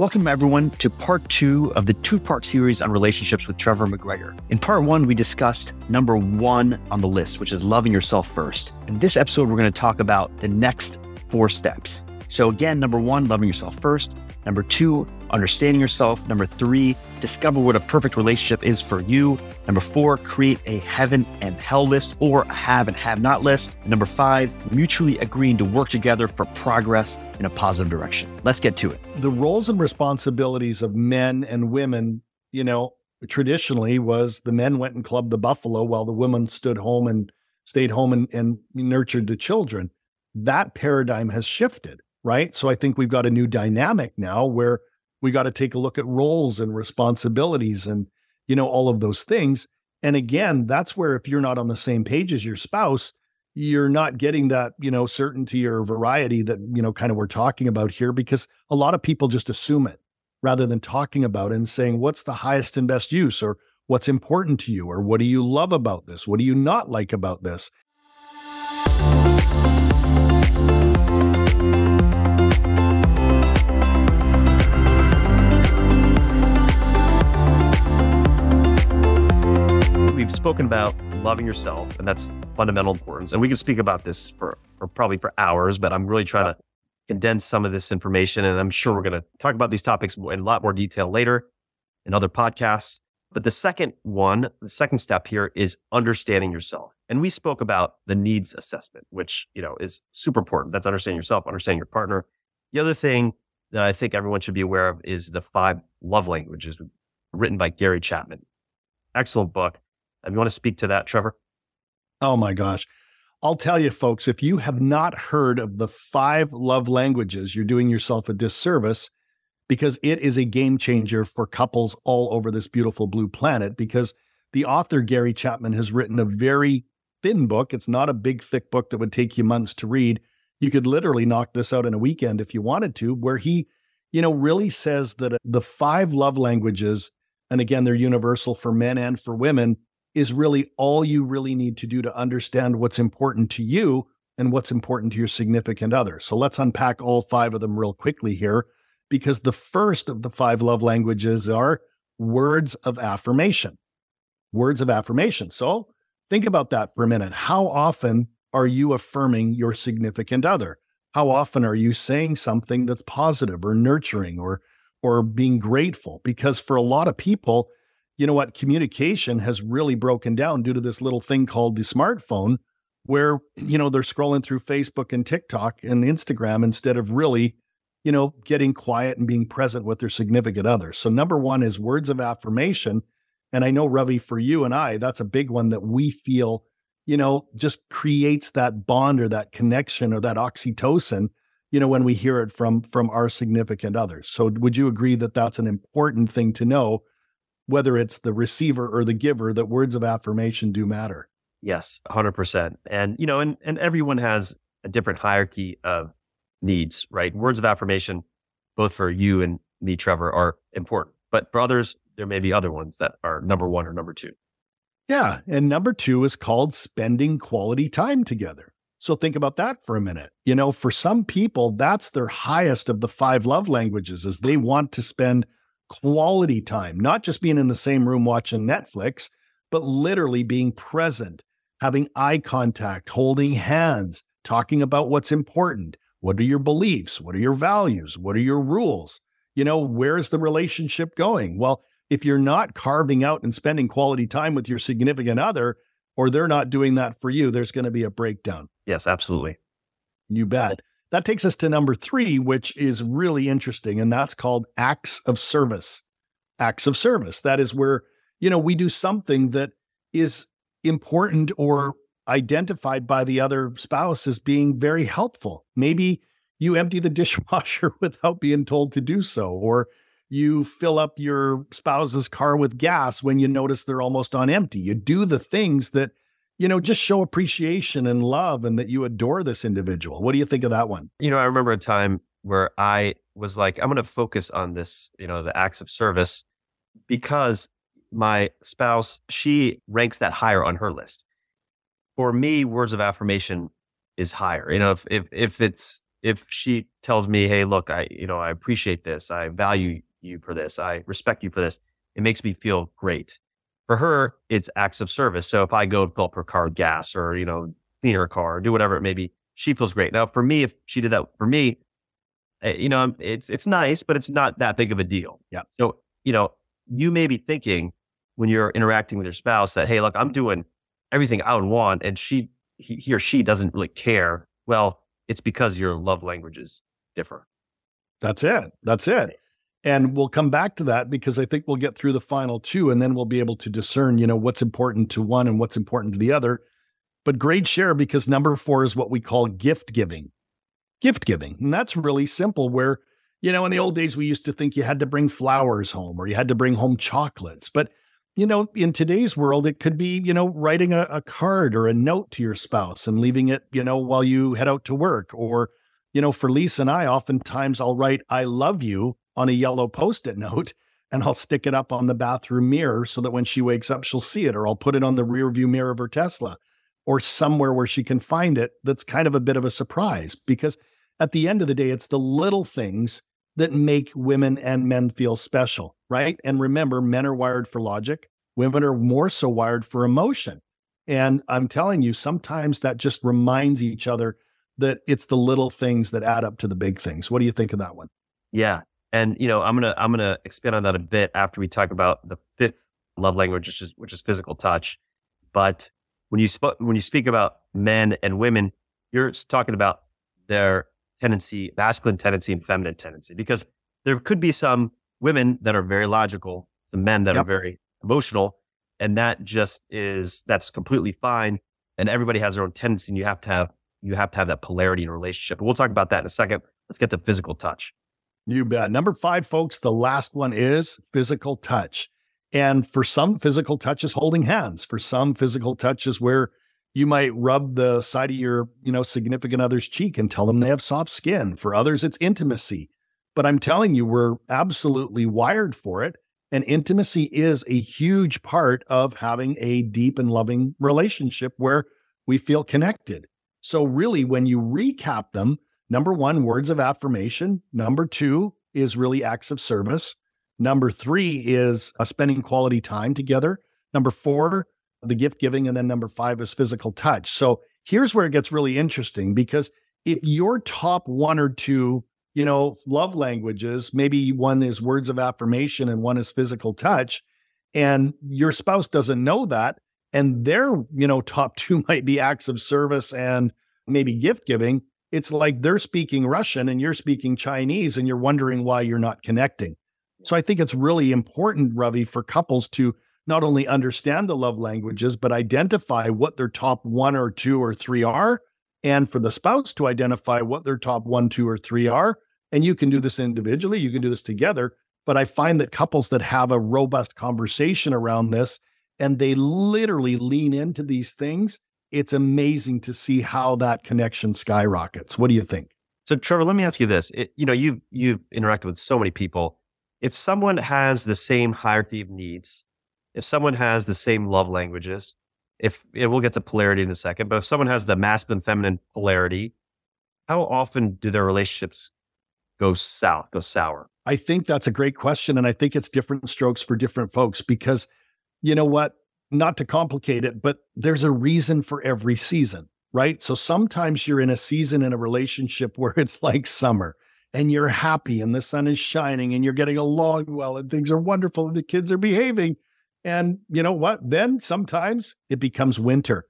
Welcome, everyone, to part two of the two part series on relationships with Trevor McGregor. In part one, we discussed number one on the list, which is loving yourself first. In this episode, we're going to talk about the next four steps. So, again, number one, loving yourself first. Number two, understanding yourself. Number three, discover what a perfect relationship is for you. Number four, create a heaven and hell list or a have and have not list. And number five, mutually agreeing to work together for progress in a positive direction. Let's get to it. The roles and responsibilities of men and women, you know, traditionally was the men went and clubbed the buffalo while the women stood home and stayed home and, and nurtured the children. That paradigm has shifted, right? So I think we've got a new dynamic now where we got to take a look at roles and responsibilities and you know all of those things. And again that's where if you're not on the same page as your spouse you're not getting that you know certainty or variety that you know kind of we're talking about here because a lot of people just assume it rather than talking about it and saying what's the highest and best use? or what's important to you? or what do you love about this? What do you not like about this spoken about loving yourself, and that's fundamental importance. And we can speak about this for, for probably for hours, but I'm really trying to condense some of this information. And I'm sure we're going to talk about these topics in a lot more detail later in other podcasts. But the second one, the second step here is understanding yourself. And we spoke about the needs assessment, which, you know, is super important. That's understanding yourself, understanding your partner. The other thing that I think everyone should be aware of is the five love languages written by Gary Chapman. Excellent book. You want to speak to that, Trevor? Oh my gosh. I'll tell you, folks, if you have not heard of the five love languages, you're doing yourself a disservice because it is a game changer for couples all over this beautiful blue planet. Because the author, Gary Chapman, has written a very thin book. It's not a big, thick book that would take you months to read. You could literally knock this out in a weekend if you wanted to, where he, you know, really says that uh, the five love languages, and again, they're universal for men and for women, is really all you really need to do to understand what's important to you and what's important to your significant other. So let's unpack all five of them real quickly here, because the first of the five love languages are words of affirmation. Words of affirmation. So think about that for a minute. How often are you affirming your significant other? How often are you saying something that's positive or nurturing or or being grateful? Because for a lot of people, you know what, communication has really broken down due to this little thing called the smartphone, where, you know, they're scrolling through Facebook and TikTok and Instagram instead of really, you know, getting quiet and being present with their significant other. So, number one is words of affirmation. And I know, Ravi, for you and I, that's a big one that we feel, you know, just creates that bond or that connection or that oxytocin you know when we hear it from from our significant others so would you agree that that's an important thing to know whether it's the receiver or the giver, that words of affirmation do matter. Yes, 100%. And, you know, and, and everyone has a different hierarchy of needs, right? Words of affirmation, both for you and me, Trevor, are important. But for others, there may be other ones that are number one or number two. Yeah. And number two is called spending quality time together. So think about that for a minute. You know, for some people, that's their highest of the five love languages is they want to spend quality time, not just being in the same room watching Netflix, but literally being present, having eye contact, holding hands, talking about what's important. What are your beliefs? What are your values? What are your rules? You know, where's the relationship going? Well, if you're not carving out and spending quality time with your significant other, or they're not doing that for you, there's going to be a breakdown. Yes, absolutely. You bet. That takes us to number three, which is really interesting, and that's called acts of service. Acts of service. That is where, you know, we do something that is important or identified by the other spouse as being very helpful. Maybe you empty the dishwasher without being told to do so, or you fill up your spouse's car with gas when you notice they're almost on empty. You do the things that you know, just show appreciation and love and that you adore this individual. What do you think of that one? You know, I remember a time where I was like, I'm going to focus on this, you know, the acts of service because my spouse, she ranks that higher on her list. For me, words of affirmation is higher. You know, if, if, if it's if she tells me, Hey, look, I, you know, I appreciate this. I value you for this. I respect you for this. It makes me feel great. For her, it's acts of service. So if I go fill her car gas or, you know, clean her car or do whatever it may be, she feels great. Now, for me, if she did that for me, eh, you know, it's, it's nice, but it's not that big of a deal. Yeah. So, you know, you may be thinking when you're interacting with your spouse that, Hey, look, I'm doing everything I would want. And she, he, he or she doesn't really care. Well, it's because your love languages differ. That's it. That's it. And we'll come back to that because I think we'll get through the final two and then we'll be able to discern, you know, what's important to one and what's important to the other. But great share because number four is what we call gift giving. Gift giving. And that's really simple where, you know, in the old days, we used to think you had to bring flowers home or you had to bring home chocolates. But, you know, in today's world, it could be, you know, writing a, a card or a note to your spouse and leaving it, you know, while you head out to work. Or, you know, for Lisa and I, oftentimes I'll write, I love you on a yellow post it note and I'll stick it up on the bathroom mirror so that when she wakes up, she'll see it, or I'll put it on the rear view mirror of her Tesla or somewhere where she can find it that's kind of a bit of a surprise. Because at the end of the day, it's the little things that make women and men feel special, right? And remember, men are wired for logic, women are more so wired for emotion. And I'm telling you, sometimes that just reminds each other that it's the little things that add up to the big things. What do you think of that one? Yeah. And you know, I'm gonna I'm gonna expand on that a bit after we talk about the fifth love language, which is which is physical touch. But when you sp- when you speak about men and women, you're talking about their tendency, masculine tendency and feminine tendency, because there could be some women that are very logical, some men that yep. are very emotional, and that just is that's completely fine. And everybody has their own tendency, and you have to have you have to have that polarity in a relationship. we'll talk about that in a second. Let's get to physical touch. You bet. Number five, folks, the last one is physical touch. And for some, physical touch is holding hands. For some, physical touch is where you might rub the side of your, you know, significant other's cheek and tell them they have soft skin. For others, it's intimacy. But I'm telling you, we're absolutely wired for it. And intimacy is a huge part of having a deep and loving relationship where we feel connected. So, really, when you recap them, Number one, words of affirmation. Number two is really acts of service. Number three is uh, spending quality time together. Number four, the gift giving. And then number five is physical touch. So here's where it gets really interesting because if your top one or two, you know, love languages, maybe one is words of affirmation and one is physical touch, and your spouse doesn't know that, and their, you know, top two might be acts of service and maybe gift giving, it's like they're speaking Russian and you're speaking Chinese and you're wondering why you're not connecting. So I think it's really important, Ravi, for couples to not only understand the love languages, but identify what their top one or two or three are, and for the spouse to identify what their top one, two, or three are. And you can do this individually, you can do this together. But I find that couples that have a robust conversation around this and they literally lean into these things, it's amazing to see how that connection skyrockets. What do you think? So, Trevor, let me ask you this. It, you know, you've you've interacted with so many people. If someone has the same hierarchy of needs, if someone has the same love languages, if and we'll get to polarity in a second, but if someone has the masculine feminine polarity, how often do their relationships go south, go sour? I think that's a great question. And I think it's different strokes for different folks because you know what? Not to complicate it, but there's a reason for every season, right? So sometimes you're in a season in a relationship where it's like summer and you're happy and the sun is shining and you're getting along well and things are wonderful and the kids are behaving. And you know what? Then sometimes it becomes winter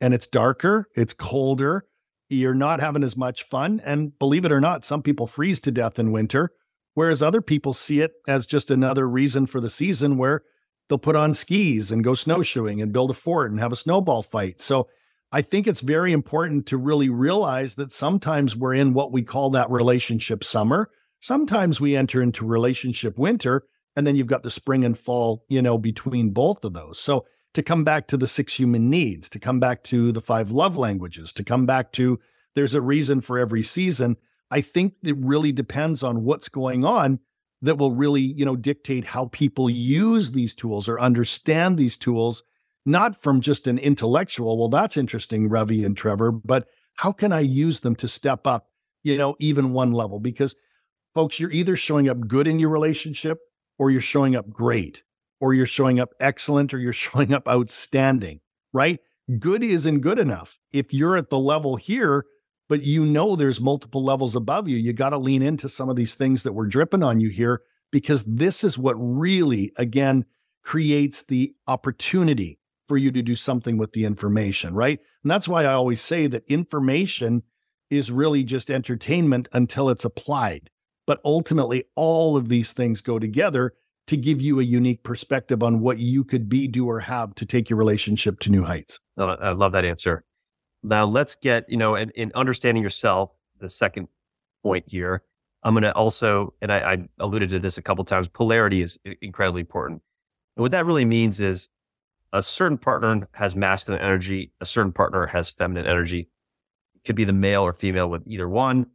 and it's darker, it's colder, you're not having as much fun. And believe it or not, some people freeze to death in winter, whereas other people see it as just another reason for the season where they'll put on skis and go snowshoeing and build a fort and have a snowball fight. So I think it's very important to really realize that sometimes we're in what we call that relationship summer. Sometimes we enter into relationship winter, and then you've got the spring and fall, you know, between both of those. So to come back to the six human needs, to come back to the five love languages, to come back to there's a reason for every season. I think it really depends on what's going on that will really, you know, dictate how people use these tools or understand these tools, not from just an intellectual, well, that's interesting, Ravi and Trevor, but how can I use them to step up you know, even one level because folks, you're either showing up good in your relationship or you're showing up great or you're showing up excellent or you're showing up outstanding, right? Good isn't good enough. If you're at the level here, but you know there's multiple levels above you, you got to lean into some of these things that we're dripping on you here because this is what really, again, creates the opportunity for you to do something with the information, right? And that's why I always say that information is really just entertainment until it's applied. But ultimately, all of these things go together to give you a unique perspective on what you could be, do, or have to take your relationship to new heights. I love that answer. Now let's get, you know, in, in understanding yourself, the second point here, I'm going to also, and I, I, alluded to this a couple times, polarity is incredibly important. And what that really means is a certain partner has masculine energy, a certain partner has feminine energy. It could be the male or female with either one.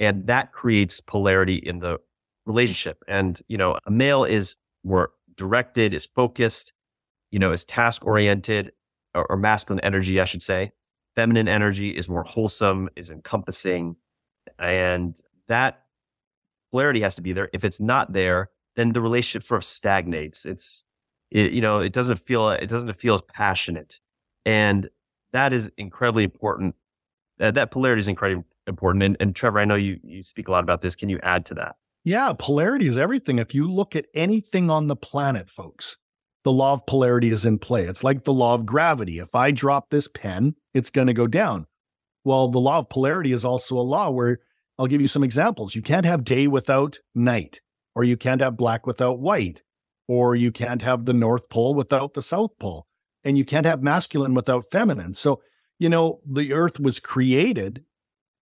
And that creates polarity in the relationship. And, you know, a male is more directed, is focused, you know, is task oriented or, or masculine energy, I should say. Feminine energy is more wholesome, is encompassing. And that polarity has to be there. If it's not there, then the relationship sort of stagnates. It's, it, you know, it doesn't feel, it doesn't feel as passionate. And that is incredibly important. That, that polarity is incredibly important. And, and Trevor, I know you, you speak a lot about this. Can you add to that? Yeah, polarity is everything. If you look at anything on the planet, folks, the law of polarity is in play. It's like the law of gravity. If I drop this pen, it's going to go down. Well, the law of polarity is also a law where I'll give you some examples. You can't have day without night, or you can't have black without white, or you can't have the North Pole without the South Pole, and you can't have masculine without feminine. So, you know, the earth was created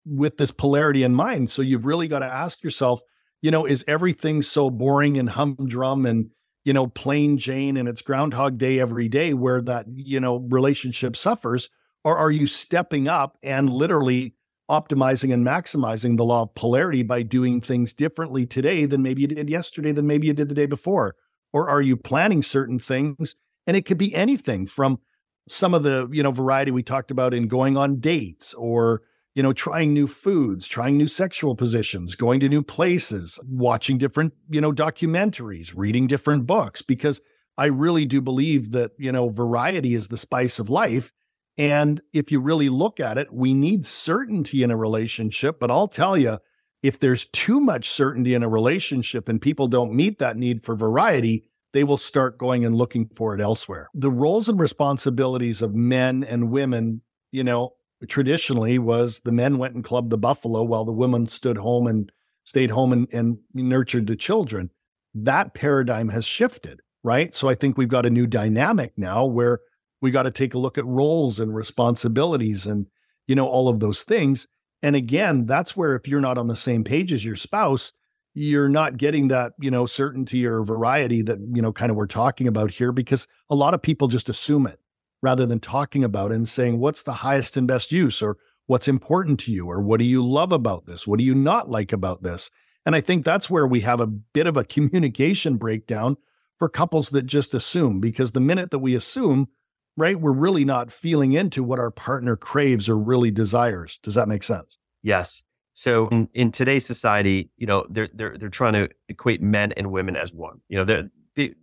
with this polarity in mind. So you've really got to ask yourself, you know, is everything so boring and humdrum and, you know, plain Jane and it's Groundhog Day every day where that, you know, relationship suffers? Or are you stepping up and literally optimizing and maximizing the law of polarity by doing things differently today than maybe you did yesterday, than maybe you did the day before? Or are you planning certain things? And it could be anything from some of the, you know, variety we talked about in going on dates or, you know, trying new foods, trying new sexual positions, going to new places, watching different, you know, documentaries, reading different books, because I really do believe that, you know, variety is the spice of life. And if you really look at it, we need certainty in a relationship. But I'll tell you, if there's too much certainty in a relationship and people don't meet that need for variety, they will start going and looking for it elsewhere. The roles and responsibilities of men and women, you know, traditionally was the men went and clubbed the buffalo while the women stood home and stayed home and, and nurtured the children. That paradigm has shifted, right? So I think we've got a new dynamic now where we got to take a look at roles and responsibilities and you know all of those things and again that's where if you're not on the same page as your spouse you're not getting that you know certainty or variety that you know kind of we're talking about here because a lot of people just assume it rather than talking about it and saying what's the highest and best use or what's important to you or what do you love about this what do you not like about this and i think that's where we have a bit of a communication breakdown for couples that just assume because the minute that we assume right? We're really not feeling into what our partner craves or really desires. Does that make sense? Yes. So in, in today's society, you know, they're they're they're trying to equate men and women as one. You know, they're, they,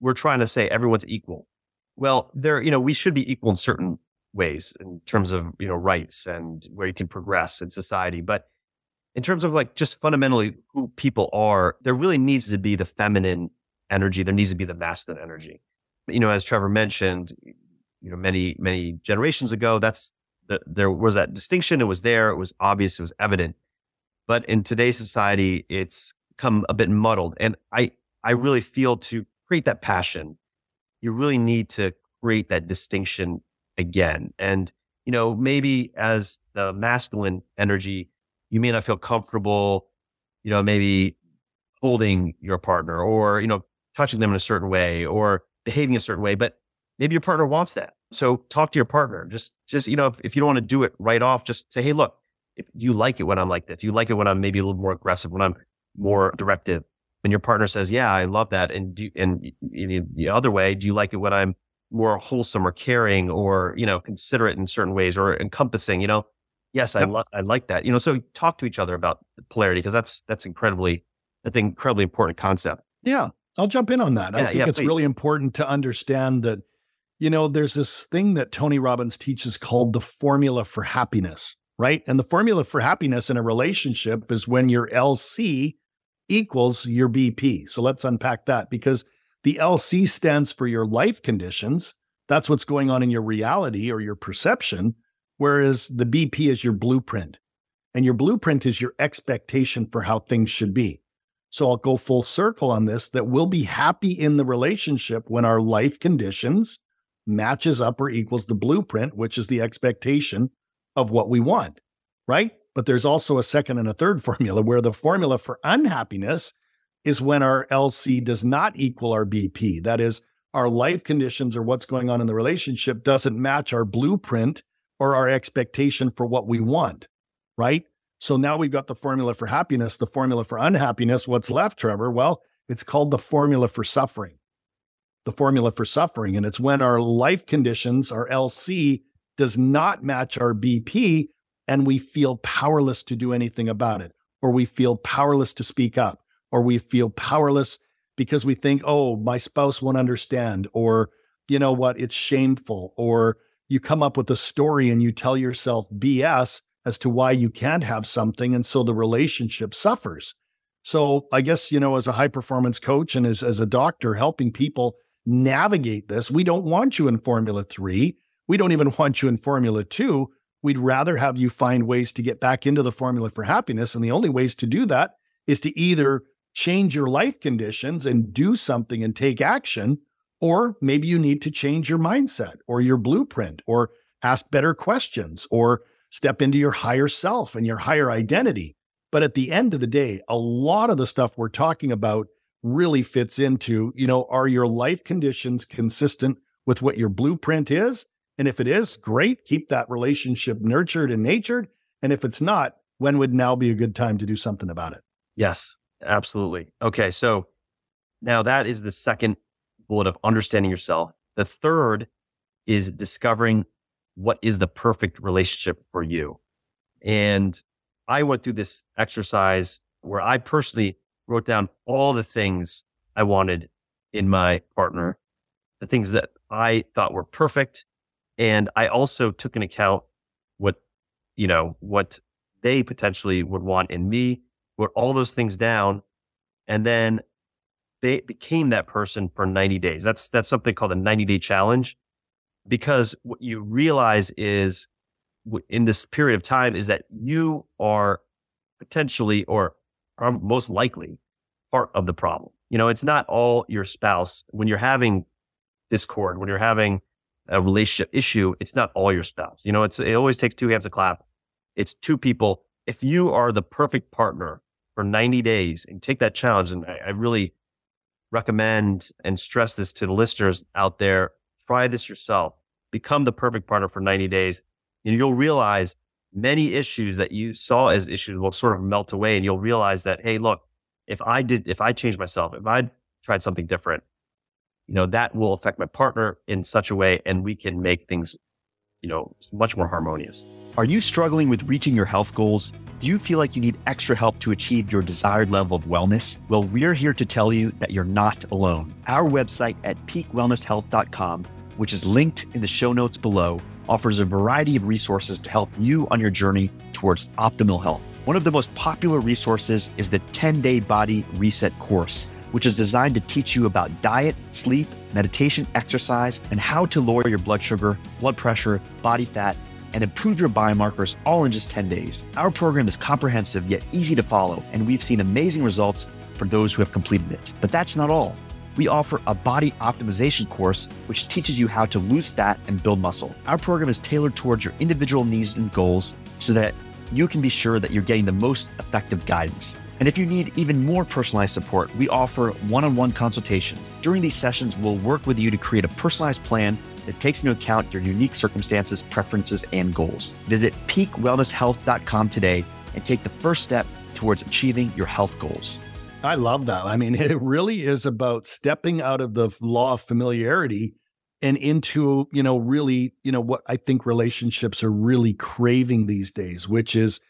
we're trying to say everyone's equal. Well, there, you know, we should be equal in certain ways in terms of you know rights and where you can progress in society, but in terms of like just fundamentally who people are, there really needs to be the feminine energy. There needs to be the masculine energy. You know, as Trevor mentioned, you know, many, many generations ago. That's the, there was that distinction. It was there. It was obvious. It was evident. But in today's society, it's come a bit muddled. And I, I really feel to create that passion, you really need to create that distinction again. And, you know, maybe as the masculine energy, you may not feel comfortable, you know, maybe holding your partner or, you know, touching them in a certain way or behaving a certain way. But maybe your partner wants that. So talk to your partner. Just, just, you know, if, if you don't want to do it right off, just say, Hey, look, if you like it when I'm like this, do you like it when I'm maybe a little more aggressive, when I'm more directive? When your partner says, yeah, I love that. And do, and the other way, do you like it when I'm more wholesome or caring or, you know, considerate in certain ways or encompassing, you know, Yes, I, lo- I like that. You know, so talk to each other about polarity because that's that's incredibly that's an incredibly important concept. Yeah, I'll jump in on that. Yeah, I think yeah, it's please. really important to understand that, you know, there's this thing that Tony Robbins teaches called the formula for happiness, right? And the formula for happiness in a relationship is when your LC equals your BP. So let's unpack that because the LC stands for your life conditions. That's what's going on in your reality or your perception, whereas the BP is your blueprint. And your blueprint is your expectation for how things should be. So I'll go full circle on this that we'll be happy in the relationship when our life conditions matches up or equals the blueprint, which is the expectation of what we want, right? But there's also a second and a third formula where the formula for unhappiness is when our LC does not equal our BP. That is, our life conditions or what's going on in the relationship doesn't match our blueprint or our expectation for what we want, right? So now we've got the formula for happiness, the formula for unhappiness. What's left, Trevor? Well, it's called the formula for suffering. The formula for suffering. And it's when our life conditions, our LC, does not match our BP and we feel powerless to do anything about it, or we feel powerless to speak up, or we feel powerless because we think, oh, my spouse won't understand, or you know what, it's shameful, or you come up with a story and you tell yourself BS as to why you can't have something. And so the relationship suffers. So I guess, you know, as a high performance coach and as, as a doctor helping people navigate this, we don't want you in Formula Three. We don't even want you in Formula Two. We'd rather have you find ways to get back into the formula for happiness. And the only ways to do that is to either change your life conditions and do something and take action, or maybe you need to change your mindset or your blueprint or ask better questions or step into your higher self and your higher identity. But at the end of the day, a lot of the stuff we're talking about really fits into, you know, are your life conditions consistent with what your blueprint is? And if it is, great, keep that relationship nurtured and natured. And if it's not, when would now be a good time to do something about it? Yes, absolutely. Okay, so now that is the second bullet of understanding yourself. The third is discovering what is the perfect relationship for you. And I went through this exercise where I personally wrote down all the things I wanted in my partner, the things that I thought were perfect. And I also took into account what, you know, what they potentially would want in me, wrote all those things down. And then they became that person for 90 days. That's, that's something called a 90 day challenge because what you realize is in this period of time is that you are potentially or are most likely part of the problem. You know, it's not all your spouse. When you're having discord, when you're having a relationship issue, it's not all your spouse. You know, it's it always takes two hands to clap. It's two people. If you are the perfect partner for 90 days and take that challenge, and I, I really recommend and stress this to the listeners out there, try this yourself. Become the perfect partner for 90 days. And you'll realize many issues that you saw as issues will sort of melt away. And you'll realize that, hey, look, if I did, if I changed myself, if I tried something different, you know, that will affect my partner in such a way and we can make things, you know, much more harmonious. Are you struggling with reaching your health goals? Do you feel like you need extra help to achieve your desired level of wellness? Well, we're here to tell you that you're not alone. Our website at peakwellnesshealth.com, which is linked in the show notes below, offers a variety of resources to help you on your journey towards optimal health. One of the most popular resources is the 10 day body reset course, which is designed to teach you about diet, sleep, meditation, exercise, and how to lower your blood sugar, blood pressure, body fat, and improve your biomarkers all in just 10 days. Our program is comprehensive yet easy to follow, and we've seen amazing results for those who have completed it. But that's not all. We offer a body optimization course, which teaches you how to lose fat and build muscle. Our program is tailored towards your individual needs and goals so that you can be sure that you're getting the most effective guidance. And if you need even more personalized support, we offer one on one consultations. During these sessions, we'll work with you to create a personalized plan that takes into account your unique circumstances, preferences, and goals. Visit peakwellnesshealth.com today and take the first step towards achieving your health goals. I love that. I mean, it really is about stepping out of the law of familiarity and into, you know, really, you know, what I think relationships are really craving these days, which is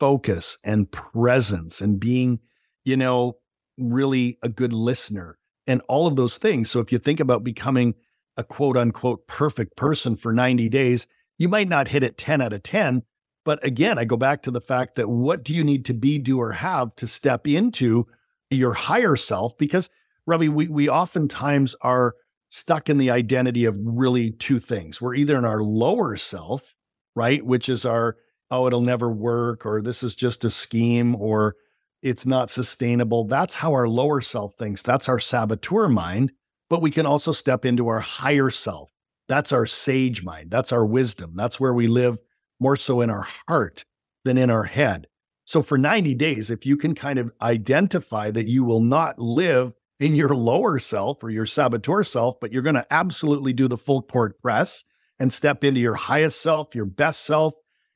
focus and presence and being, you know, really a good listener and all of those things. So if you think about becoming a quote unquote perfect person for 90 days, you might not hit it 10 out of 10. But again, I go back to the fact that what do you need to be, do, or have to step into your higher self? Because, Ravi, we, we oftentimes are stuck in the identity of really two things. We're either in our lower self, right? Which is our, oh, it'll never work, or this is just a scheme, or it's not sustainable. That's how our lower self thinks. That's our saboteur mind. But we can also step into our higher self. That's our sage mind. That's our wisdom. That's where we live more so in our heart than in our head. So for 90 days, if you can kind of identify that you will not live in your lower self or your saboteur self, but you're going to absolutely do the full court press and step into your highest self, your best self,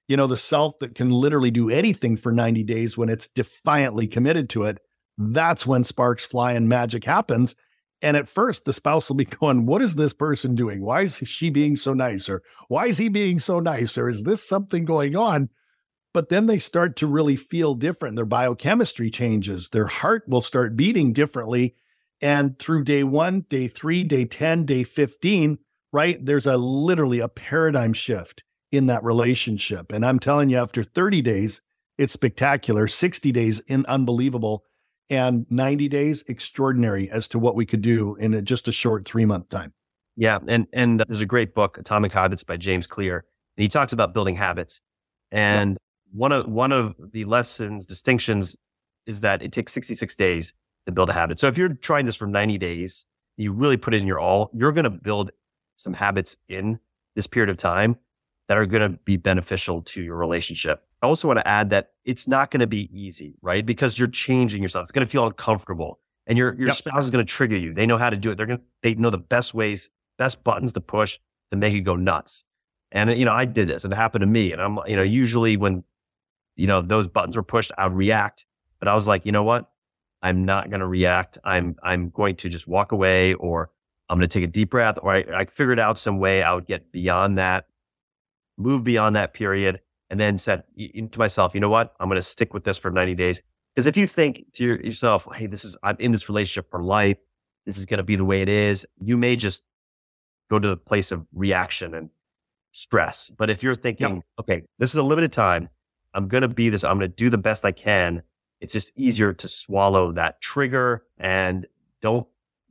you know, the self that can literally do anything for 90 days when it's defiantly committed to it, that's when sparks fly and magic happens. And at first, the spouse will be going, What is this person doing? Why is she being so nice? Or why is he being so nice? Or is this something going on? But then they start to really feel different. Their biochemistry changes, their heart will start beating differently. And through day one, day three, day 10, day 15, right? There's a literally a paradigm shift in that relationship. And I'm telling you, after 30 days, it's spectacular. 60 days in unbelievable, and 90 days extraordinary as to what we could do in a, just a short three month time. Yeah, and and there's a great book, Atomic Habits by James Clear, and he talks about building habits. And yeah. one of one of the lessons distinctions is that it takes 66 days to build a habit. So if you're trying this for 90 days, you really put it in your all, you're going to build some habits in this period of time that are going to be beneficial to your relationship. I also want to add that it's not going to be easy, right? Because you're changing yourself. It's going to feel uncomfortable and your, your yep. spouse is going to trigger you. They know how to do it. They're going to, they know the best ways, best buttons to push to make you go nuts. And, you know, I did this and it happened to me. And I'm, you know, usually when, you know, those buttons were pushed, I would react. But I was like, you know what? I'm not going to react. I'm, I'm going to just walk away or I'm going to take a deep breath or I, I figured out some way I would get beyond that moved beyond that period, and then said to myself, you know what? I'm going to stick with this for 90 days. Because if you think to yourself, hey, this is, I'm in this relationship for life, this is going to be the way it is, you may just go to the place of reaction and stress. But if you're thinking, yep. okay, this is a limited time, I'm going to be this, I'm going to do the best I can, it's just easier to swallow that trigger and don't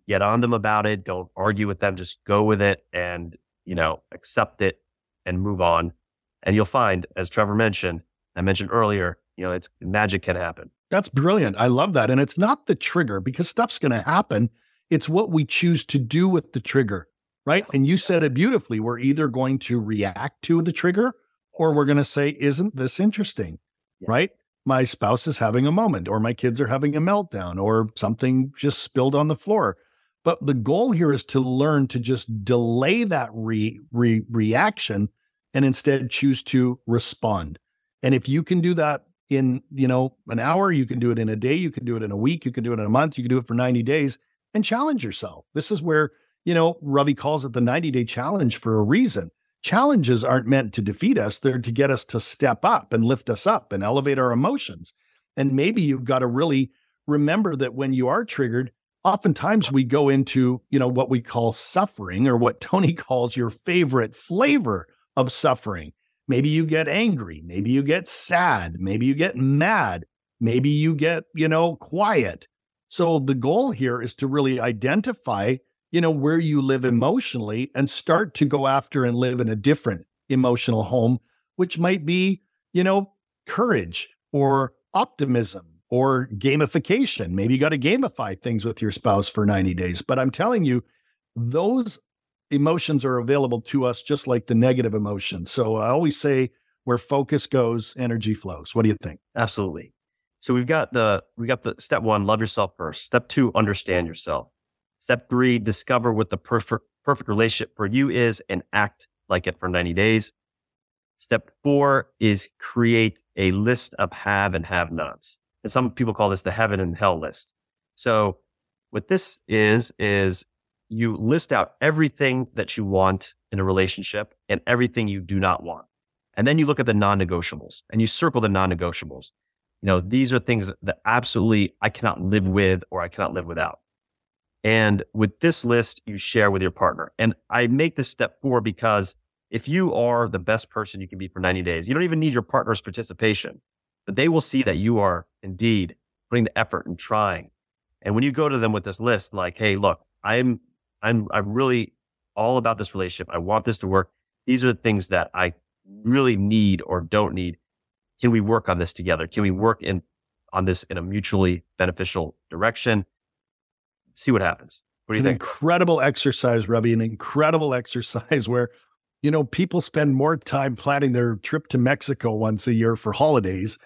get on them about it. Don't argue with them. Just go with it and, you know, accept it and move on. And you'll find, as Trevor mentioned, I mentioned earlier, you know, it's magic can happen. That's brilliant. I love that. And it's not the trigger because stuff's going to happen. It's what we choose to do with the trigger, right? And you said it beautifully. We're either going to react to the trigger or we're going to say, isn't this interesting? Yeah. Right? My spouse is having a moment, or my kids are having a meltdown, or something just spilled on the floor. But the goal here is to learn to just delay that re, re, reaction and instead choose to respond. And if you can do that in, you know, an hour, you can do it in a day, you can do it in a week, you can do it in a month, you can do it for 90 days and challenge yourself. This is where, you know, Ravi calls it the 90 day challenge for a reason. Challenges aren't meant to defeat us, they're to get us to step up and lift us up and elevate our emotions. And maybe you've got to really remember that when you are triggered, oftentimes we go into, you know, what we call suffering or what Tony calls your favorite flavor of suffering. Maybe you get angry, maybe you get sad, maybe you get mad, maybe you get, you know, quiet. So the goal here is to really identify, you know, where you live emotionally and start to go after and live in a different emotional home, which might be, you know, courage or optimism or gamification. Maybe you got to gamify things with your spouse for 90 days. But I'm telling you, those emotions are available to us just like the negative emotions. So I always say where focus goes, energy flows. What do you think? Absolutely. So we've got the we got the step 1, love yourself first. Step 2, understand yourself. Step 3, discover what the perfect perfect relationship for you is and act like it for 90 days. Step 4 is create a list of have and have nots. And some people call this the heaven and hell list. So what this is, is you list out everything that you want in a relationship and everything you do not want. And then you look at the non negotiables and you circle the non negotiables. You know, these are things that absolutely I cannot live with or I cannot live without. And with this list, you share with your partner. And I make this step four because if you are the best person you can be for 90 days, you don't even need your partner's participation, but they will see that you are indeed putting the effort and trying. And when you go to them with this list, like, hey, look, I'm, I'm, I'm really all about this relationship. I want this to work. These are the things that I really need or don't need. Can we work on this together? Can we work in on this in a mutually beneficial direction? See what happens. What do you an think? Incredible exercise, Ravi. An incredible exercise where, you know, people spend more time planning their trip to Mexico once a year for holidays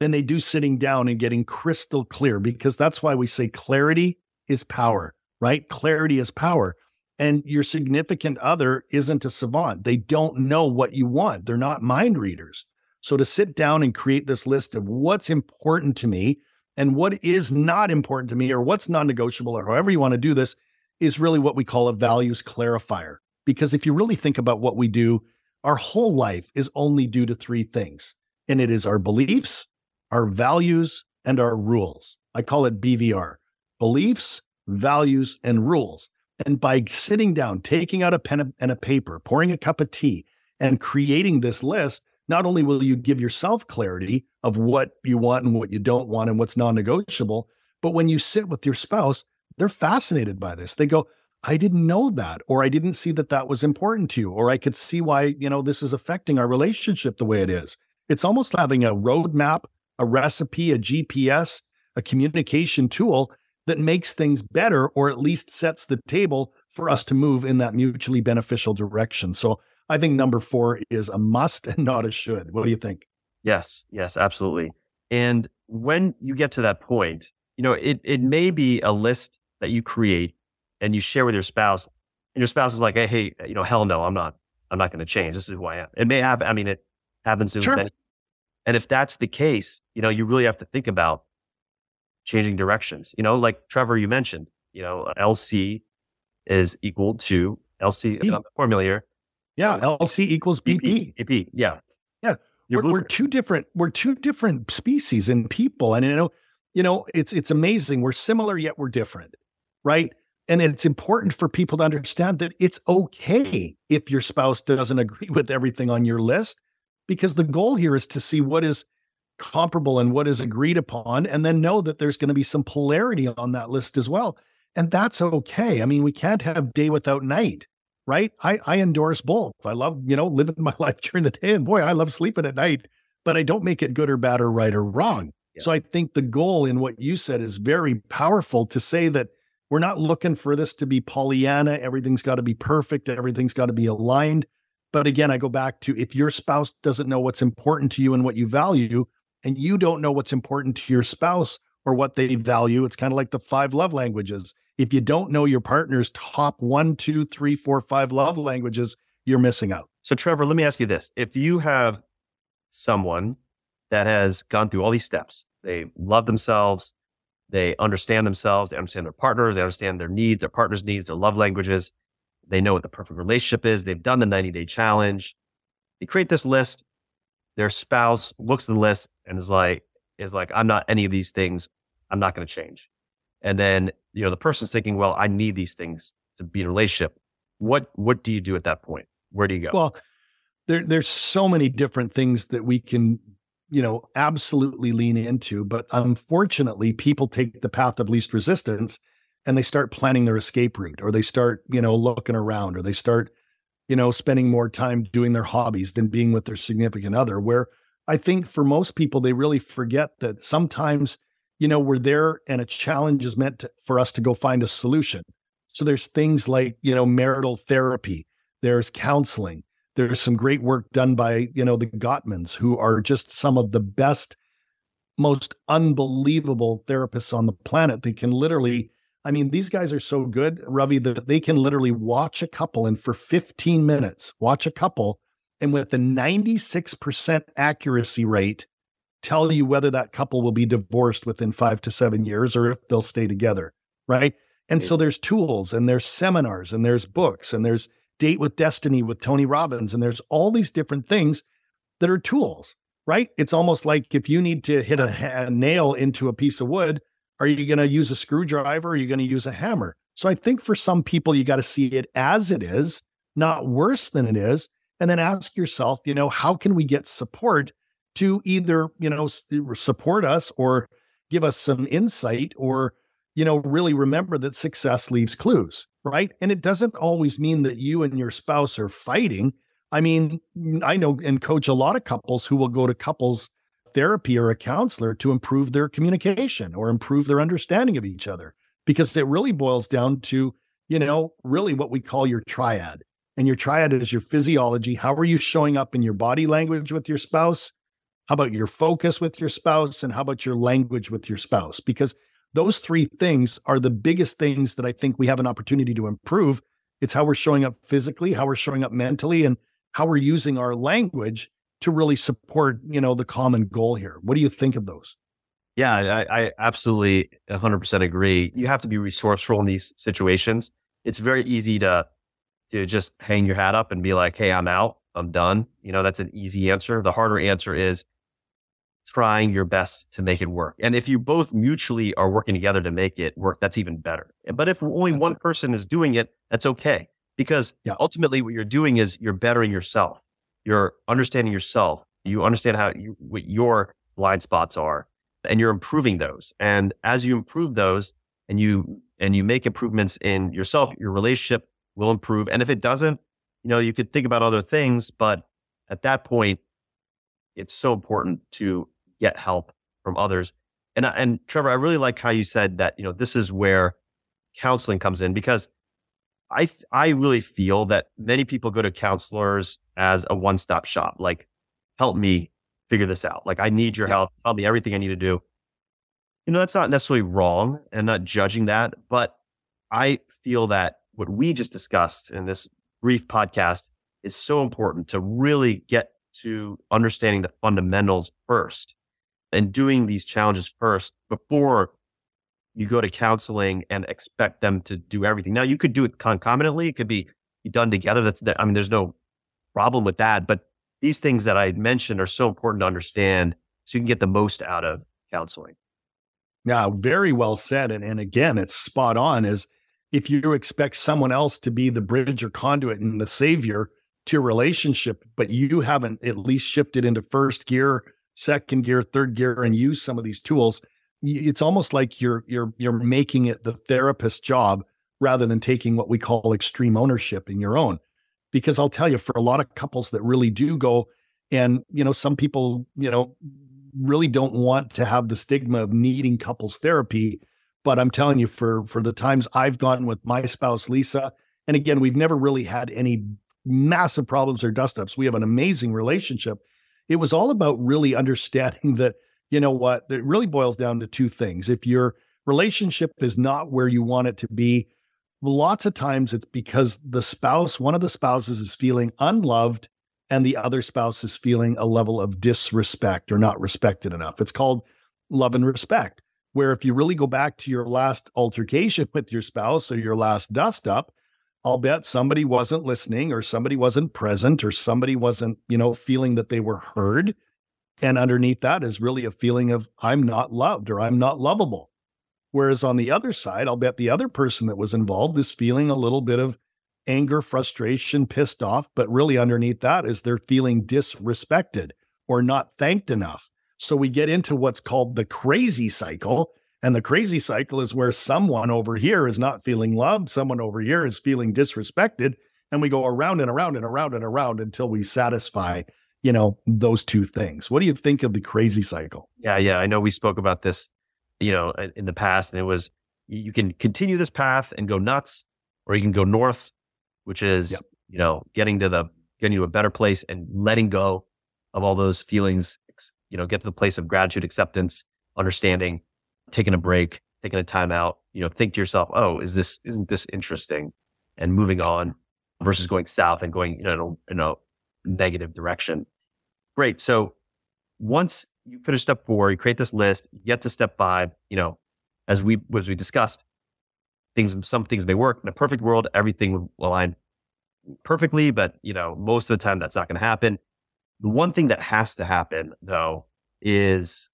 than they do sitting down and getting crystal clear because that's why we say clarity is power, right? Clarity is power. And your significant other isn't a savant. They don't know what you want. They're not mind readers. So to sit down and create this list of what's important to me and what is not important to me or what's non negotiable or however you want to do this is really what we call a values clarifier. Because if you really think about what we do, our whole life is only due to three things, and it is our beliefs, our values, and our rules. I call it BVR beliefs, values, and rules. And by sitting down, taking out a pen and a paper, pouring a cup of tea, and creating this list, not only will you give yourself clarity of what you want and what you don't want and what's non negotiable, but when you sit with your spouse, they're fascinated by this. They go, I didn't know that, or I didn't see that that was important to you, or I could see why, you know, this is affecting our relationship the way it is. It's almost having a roadmap, a recipe, a GPS, a communication tool that makes things better or at least sets the table for us to move in that mutually beneficial direction. So I think number four is a must and not a should. What do you think? Yes, yes, absolutely. And when you get to that point, you know, it it may be a list that you create and you share with your spouse, and your spouse is like, hey, hey, you know, hell no, I'm not, I'm not going to change. This is who I am. It may have, I mean, it happens to sure. many. And if that's the case, you know, you really have to think about changing directions. You know, like Trevor, you mentioned, you know, LC is equal to LC formula here. Yeah, LC equals BP. BP. Yeah. Yeah. We're, we're, two different, we're two different species in people. And you know, you know, it's it's amazing. We're similar yet we're different. Right. And it's important for people to understand that it's okay if your spouse doesn't agree with everything on your list, because the goal here is to see what is comparable and what is agreed upon, and then know that there's going to be some polarity on that list as well. And that's okay. I mean, we can't have day without night, right? I, I endorse both. I love, you know, living my life during the day. And boy, I love sleeping at night, but I don't make it good or bad or right or wrong. Yeah. So I think the goal in what you said is very powerful to say that we're not looking for this to be Pollyanna. Everything's got to be perfect. Everything's got to be aligned. But again, I go back to if your spouse doesn't know what's important to you and what you value, and you don't know what's important to your spouse or what they value, it's kind of like the five love languages. If you don't know your partner's top one, two, three, four, five love languages, you're missing out. So, Trevor, let me ask you this. If you have someone that has gone through all these steps, they love themselves, they understand themselves, they understand their partners, they understand their needs, their partner's needs, their love languages, they know what the perfect relationship is, they've done the 90 day challenge. They create this list, their spouse looks at the list and is like, is like, I'm not any of these things. I'm not going to change. And then, you know, the person's thinking, well, I need these things to be in a relationship. What, what do you do at that point? Where do you go? Well, there, there's so many different things that we can, you know, absolutely lean into. But unfortunately, people take the path of least resistance and they start planning their escape route or they start, you know, looking around or they start you know, spending more time doing their hobbies than being with their significant other. Where I think for most people, they really forget that sometimes, you know, we're there and a challenge is meant to, for us to go find a solution. So there's things like, you know, marital therapy, there's counseling, there's some great work done by, you know, the Gottmans, who are just some of the best, most unbelievable therapists on the planet. They can literally I mean, these guys are so good, Ravi, that they can literally watch a couple and for 15 minutes, watch a couple and with the 96% accuracy rate, tell you whether that couple will be divorced within five to seven years or if they'll stay together, right? And so there's tools and there's seminars and there's books and there's Date with Destiny with Tony Robbins and there's all these different things that are tools, right? It's almost like if you need to hit a, a nail into a piece of wood, are you going to use a screwdriver? Are you going to use a hammer? So I think for some people, you got to see it as it is, not worse than it is. And then ask yourself, you know, how can we get support to either, you know, support us or give us some insight or, you know, really remember that success leaves clues, right? And it doesn't always mean that you and your spouse are fighting. I mean, I know and coach a lot of couples who will go to couples therapy or a counselor to improve their communication or improve their understanding of each other because it really boils down to, you know, really what we call your triad. And your triad is your physiology. How are you showing up in your body language with your spouse? How about your focus with your spouse? And how about your language with your spouse? Because those three things are the biggest things that I think we have an opportunity to improve. It's how we're showing up physically, how we're showing up mentally, and how we're using our language to really support, you know, the common goal here. What do you think of those? Yeah, I, I absolutely 100% agree. You have to be resourceful in these situations. It's very easy to to just hang your hat up and be like, "Hey, I'm out. I'm done." You know, that's an easy answer. The harder answer is trying your best to make it work. And if you both mutually are working together to make it work, that's even better. But if only one person is doing it, that's okay. Because yeah. ultimately what you're doing is you're bettering yourself. You're understanding yourself. You understand how you, what your blind spots are and you're improving those. And as you improve those and you, and you make improvements in yourself, your relationship will improve. And if it doesn't, you know, you could think about other things, but at that point, it's so important to get help from others. And and Trevor, I really like how you said that, you know, this is where counseling comes in because I I really feel that many people go to counselors as a one-stop shop. Like, help me figure this out. Like, I need your yeah. help. Tell me everything I need to do. You know, that's not necessarily wrong and not judging that, but I feel that what we just discussed in this brief podcast is so important to really get to understanding the fundamentals first and doing these challenges first before you go to counseling and expect them to do everything. Now you could do it concomitantly. It could be done together. That's that. I mean, there's no problem with that. But these things that I mentioned are so important to understand so you can get the most out of counseling. Yeah, very well said. And, and again, it's spot on is if you expect someone else to be the bridge or conduit and the savior to a relationship, but you haven't at least shifted into first gear second gear, third gear, and use some of these tools, it's almost like you're you're you're making it the therapist's job rather than taking what we call extreme ownership in your own. Because I'll tell you, for a lot of couples that really do go, and you know, some people, you know, really don't want to have the stigma of needing couples therapy. But I'm telling you, for for the times I've gone with my spouse Lisa, and again, we've never really had any massive problems or dust ups. We have an amazing relationship it was all about really understanding that, you know what, it really boils down to two things. If your relationship is not where you want it to be, lots of times it's because the spouse, one of the spouses is feeling unloved and the other spouse is feeling a level of disrespect or not respected enough. It's called love and respect, where if you really go back to your last altercation with your spouse or your last dust up, I'll bet somebody wasn't listening or somebody wasn't present or somebody wasn't, you know, feeling that they were heard. And underneath that is really a feeling of I'm not loved or I'm not lovable. Whereas on the other side, I'll bet the other person that was involved is feeling a little bit of anger, frustration, pissed off. But really underneath that is they're feeling disrespected or not thanked enough. So we get into what's called the crazy cycle, and the crazy cycle is where someone over here is not feeling loved, someone over here is feeling disrespected, and we go around and around and around and around until we satisfy, you know, those two things. What do you think of the crazy cycle? Yeah, yeah, I know we spoke about this, you know, in the past and it was you can continue this path and go nuts or you can go north, which is, yep. you know, getting to the getting to a better place and letting go of all those feelings, you know, get to the place of gratitude, acceptance, understanding taking a break, taking a time out, you know, think to yourself, oh, is this, isn't this interesting? And moving on versus going south and going, you know, in a, in a negative direction. Great. So once you finish step four, you create this list, you get to step five, you know, as we, as we discussed, things, some things may work in a perfect world. Everything align perfectly, but you know, most of the time that's not going to happen. The one thing that has to happen though is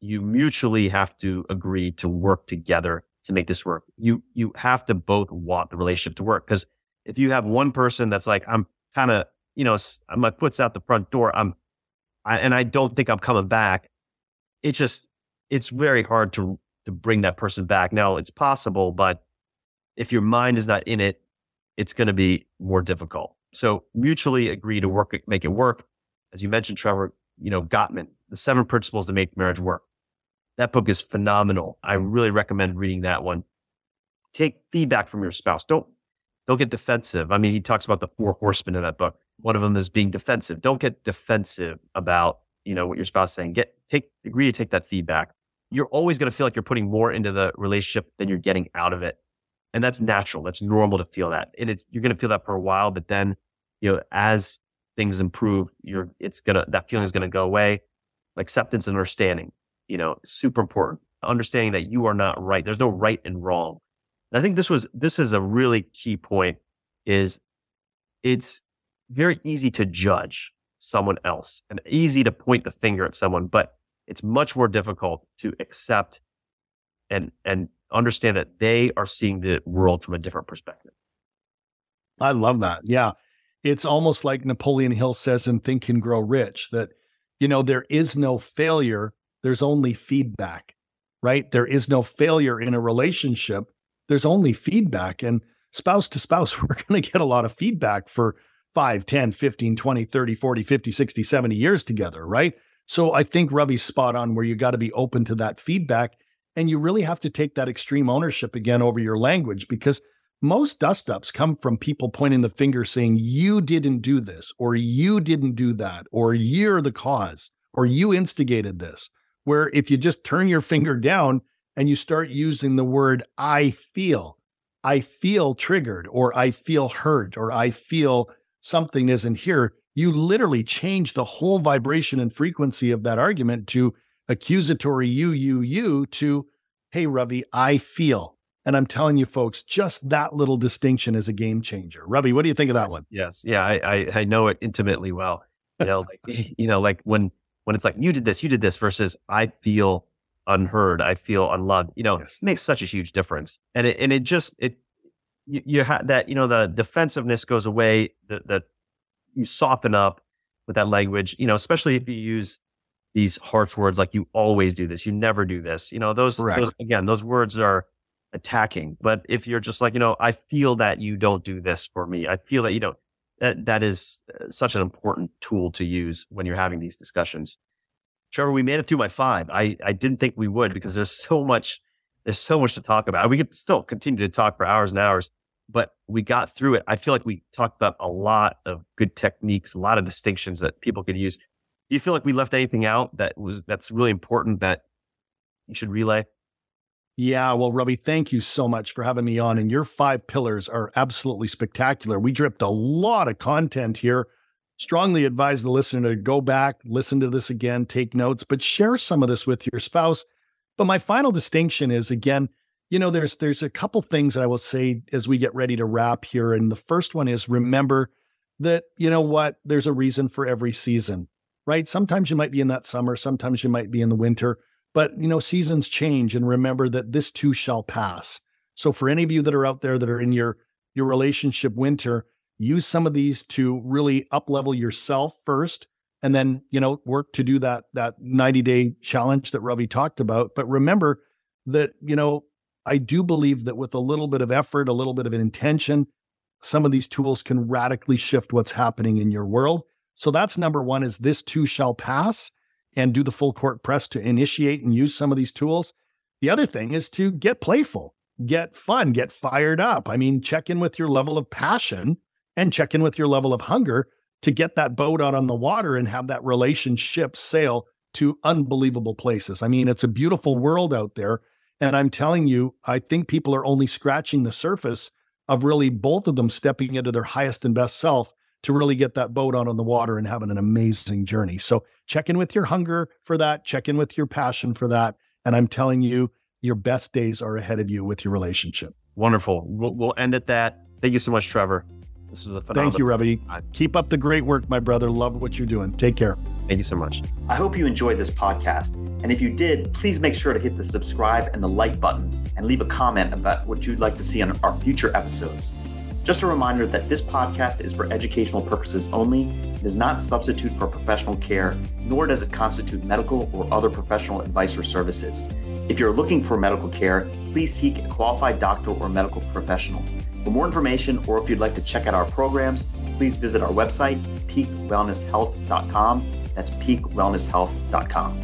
you mutually have to agree to work together to make this work. You you have to both want the relationship to work because if you have one person that's like I'm kind of you know my foot's out the front door, I'm I, and I don't think I'm coming back. It just it's very hard to to bring that person back. Now it's possible, but if your mind is not in it, it's going to be more difficult. So mutually agree to work, make it work. As you mentioned, Trevor, you know, Gottman, the seven principles to make marriage work. That book is phenomenal. I really recommend reading that one. Take feedback from your spouse. Don't, don't get defensive. I mean, he talks about the four horsemen in that book. One of them is being defensive. Don't get defensive about, you know, what your spouse saying. Get, take, agree to take that feedback. You're always going to feel like you're putting more into the relationship than you're getting out of it. And that's natural. That's normal to feel that. And it's, you're going to feel that for a while, but then, you know, as things improve, you're, it's to, that feeling is going to go away. Acceptance and understanding, you know, super important. Understanding that you are not right. There's no right and wrong. And I think this was, this is a really key point is it's very easy to judge someone else and easy to point the finger at someone, but it's much more difficult to accept and, and understand that they are seeing the world from a different perspective. I love that. Yeah. It's almost like Napoleon Hill says in Think and Grow Rich that, you know, there is no failure, there's only feedback, right? There is no failure in a relationship, there's only feedback. And spouse to spouse, we're going to get a lot of feedback for 5, 10, 15, 20, 30, 40, 50, 60, 70 years together, right? So I think Ravi's spot on where you got to be open to that feedback and you really have to take that extreme ownership again over your language because most dust ups come from people pointing the finger saying, you didn't do this, or you didn't do that, or you're the cause, or you instigated this. Where if you just turn your finger down and you start using the word, I feel, I feel triggered, or I feel hurt, or I feel something isn't here, you literally change the whole vibration and frequency of that argument to accusatory you, you, you to, hey, Ravi, I feel. And I'm telling you, folks, just that little distinction is a game changer. Ravi, what do you think of that one? Yes. Yeah. I, I, I know it intimately well. You know, like, you know, like when, when it's like, you did this, you did this versus I feel unheard. I feel unloved, you know, yes. makes such a huge difference. And it, and it just, it, you, you have that, you know, the defensiveness goes away, that, that you soften up with that language, you know, especially if you use these harsh words like you always do this, you never do this. You know, those, those again, those words are attacking. But if you're just like, you know, I feel that you don't do this for me. I feel that you don't. That that is uh, such an important tool to use when you're having these discussions. Trevor, we made it through my five. I I didn't think we would because there's so much there's so much to talk about. We could still continue to talk for hours and hours, but we got through it. I feel like we talked about a lot of good techniques, a lot of distinctions that people could use. Do you feel like we left anything out that was that's really important that you should relay? Yeah, well, Ravi, thank you so much for having me on. And your five pillars are absolutely spectacular. We dripped a lot of content here. Strongly advise the listener to go back, listen to this again, take notes, but share some of this with your spouse. But my final distinction is again, you know, there's there's a couple things I will say as we get ready to wrap here. And the first one is remember that, you know what, there's a reason for every season right? Sometimes you might be in that summer, sometimes you might be in the winter, but you know, seasons change and remember that this too shall pass. So for any of you that are out there that are in your your relationship winter, use some of these to really up level yourself first and then, you know, work to do that that 90-day challenge that Ravi talked about. But remember that, you know, I do believe that with a little bit of effort, a little bit of intention, some of these tools can radically shift what's happening in your world. So that's number one is this too shall pass and do the full court press to initiate and use some of these tools. The other thing is to get playful, get fun, get fired up. I mean, check in with your level of passion and check in with your level of hunger to get that boat out on the water and have that relationship sail to unbelievable places. I mean, it's a beautiful world out there. And I'm telling you, I think people are only scratching the surface of really both of them stepping into their highest and best self to really get that boat out on the water and having an amazing journey. So check in with your hunger for that, check in with your passion for that. And I'm telling you, your best days are ahead of you with your relationship. Wonderful. We'll, we'll end at that. Thank you so much, Trevor. This is a phenomenal. Thank you, Ravi. Keep up the great work, my brother. Love what you're doing. Take care. Thank you so much. I hope you enjoyed this podcast. And if you did, please make sure to hit the subscribe and the like button and leave a comment about what you'd like to see on our future episodes. Just a reminder that this podcast is for educational purposes only. It does not substitute for professional care, nor does it constitute medical or other professional advice or services. If you're looking for medical care, please seek a qualified doctor or medical professional. For more information or if you'd like to check out our programs, please visit our website, peakwellnesshealth.com. That's peakwellnesshealth.com.